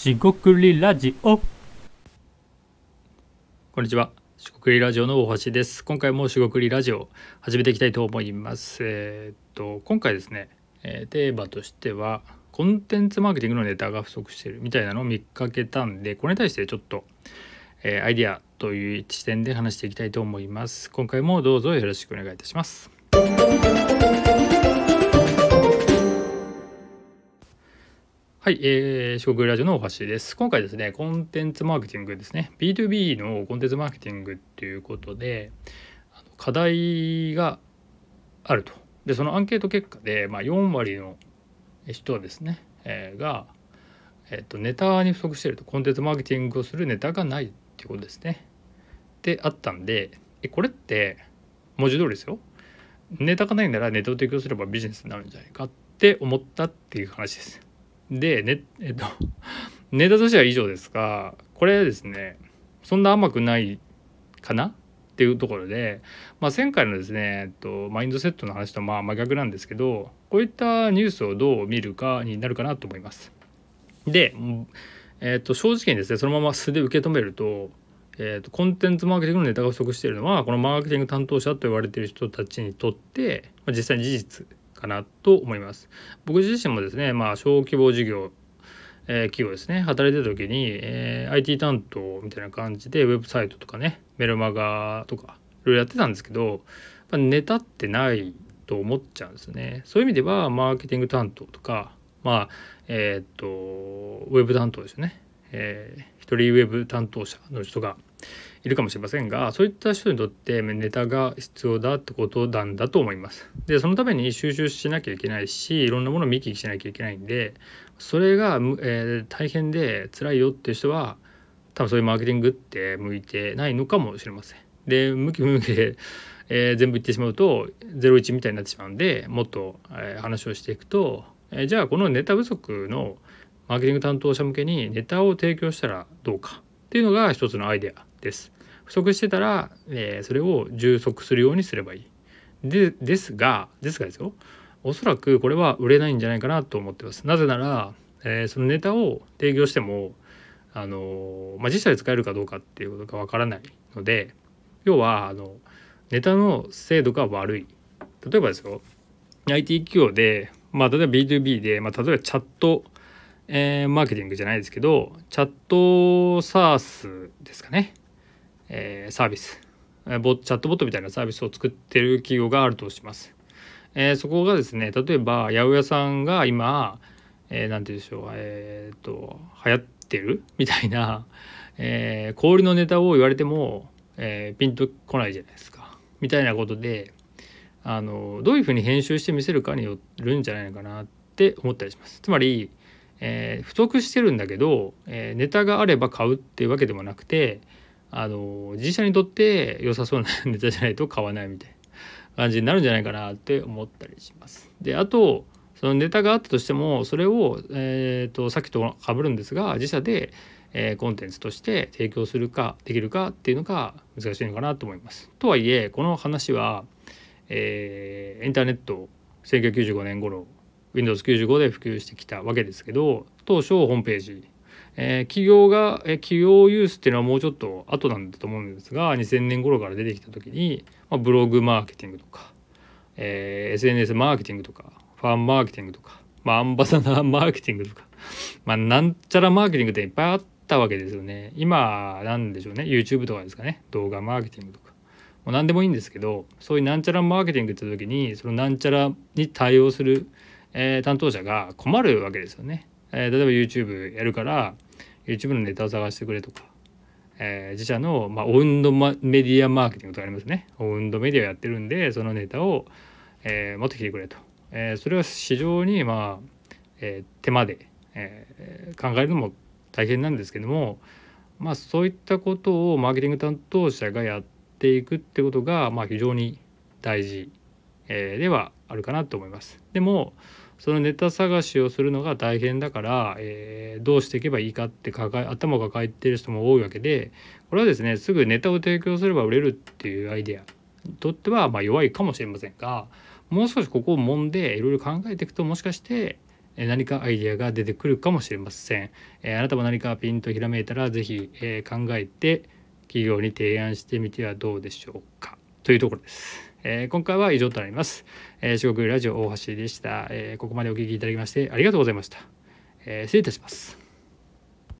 しごくりラジオ。こんにちは。しごくりラジオの大橋です。今回もしごくりラジオ始めていきたいと思います。えーっと今回ですね、えーテーマとしてはコンテンツマーケティングのネタが不足してるみたいなのを見かけたんでこれに対してちょっと、えーアイディアという視点で話していきたいと思います。今回もどうぞよろしくお願いいたします。はい、えー、四国ラジオの大橋です。今回ですね、コンテンツマーケティングですね、B2B のコンテンツマーケティングっていうことで、あの課題があると。で、そのアンケート結果で、まあ、4割の人はですね、えーが、えーと、ネタに不足してると、コンテンツマーケティングをするネタがないっていうことですね。で、あったんで、え、これって文字通りですよ。ネタがないならネタを提供すればビジネスになるんじゃないかって思ったっていう話です。で、ね、えっと、ネタとしては以上ですが、これですね、そんな甘くないかなっていうところで、まあ、前回のですね、えっと、マインドセットの話とまあ真逆なんですけど、こういったニュースをどう見るかになるかなと思います。で、えっと、正直にですね、そのまま素で受け止めると、えっと、コンテンツマーケティングのネタが不足しているのは、このマーケティング担当者と言われている人たちにとって、まあ、実際に事実かなと思います。僕自身もですね、まあ、小規模事業、えー企業ですね働いてた時に、えー IT 担当みたいな感じでウェブサイトとかねメルマガとかいろいろやってたんですけどやネタってないと思っちゃうんですね。そういう意味ではマーケティング担当とかまあえーっとウェブ担当ですよね。えー一人ウェブ担当者の人がいるかもしれませんがそういった人にとってネタが必要だってことなんだと思います。でそのために収集しなきゃいけないしいろんなものを見聞きしなきゃいけないんでそれが、えー大変で辛いよっていう人は多分そういうマーケティングって向いてないのかもしれません。で向き不向きで、えー全部言ってしまうと01みたいになってしまうんでもっと、えー話をしていくと、えーじゃあこのネタ不足のマーケティング担当者向けにネタを提供したらどうかっていうのが一つのアイデアです。不足してたら、えーそれを充足するようにすればいい。でですがですがですよおそらくこれは売れないんじゃないかなと思ってます。なぜなら、えーそのネタを提供してもあの、まあ、実際使えるかどうかっていうことがわからないので要はあのネタの精度が悪い。例えばですよ IT 企業で、まあ、例えば B2B で、まあ、例えばチャット、えーマーケティングじゃないですけどチャットサースですかね、えーサービスえーボチャットボットみたいなサービスを作ってる企業があるとします。えーそこがですね例えば八百屋さんが今、えーなんて言うんでしょうえーっと流行ってる？みたいな、えー氷のネタを言われても、えーピンとこないじゃないですかみたいなことであのどういうふうに編集して見せるかによるんじゃないのかなって思ったりします。つまり、えー不足してるんだけど、えーネタがあれば買うっていうわけでもなくてあの自社にとって良さそうなネタじゃないと買わないみたいな感じになるんじゃないかなって思ったりします。であとそのネタがあったとしてもそれを、えー、とさっきと被るんですが自社で、えーコンテンツとして提供するかできるかっていうのが難しいのかなと思います。とはいえこの話は、えーインターネット1995年頃 Windows95 で普及してきたわけですけど当初ホームページえー企業が、えー企業ユースっていうのはもうちょっと後なんだと思うんですが2000年頃から出てきた時に、まあ、ブログマーケティングとか、えー SNS マーケティングとかファンマーケティングとか、まあ、アンバサダーマーケティングとか、まあ、なんちゃらマーケティングっていっぱいあったわけですよね今なんでしょうね YouTube とかですかね動画マーケティングとか。もう何でもいいんですけどそういうなんちゃらマーケティングって時にそのなんちゃらに対応する、えー担当者が困るわけですよね。えー例えば YouTube やるから YouTube のネタを探してくれとか、えー自社の、まあ、オウンドメディアマーケティングとかありますねオウンドメディアやってるんでそのネタを、えー持ってきてくれと、えーそれは非常にまあ、えー手間で、えー考えるのも大変なんですけどもまあそういったことをマーケティング担当者がやっていくってことが、まあ、非常に大事、えーではあるかなと思います。でもそのネタ探しをするのが大変だから、えーどうしていけばいいかって抱え頭を抱えている人も多いわけでこれはですねすぐネタを提供すれば売れるっていうアイデアにとってはまあ弱いかもしれませんがもう少しここを揉んでいろいろ考えていくともしかして、何かアイデアが出てくるかもしれません。えあなたも何かピンとひらめいたら是非、え考えて企業に提案してみてはどうでしょうかというところです。え今回は以上となります。え四国ラジオ大橋でした、えここまでお聞きいただきましてありがとうございました。え失礼いたします。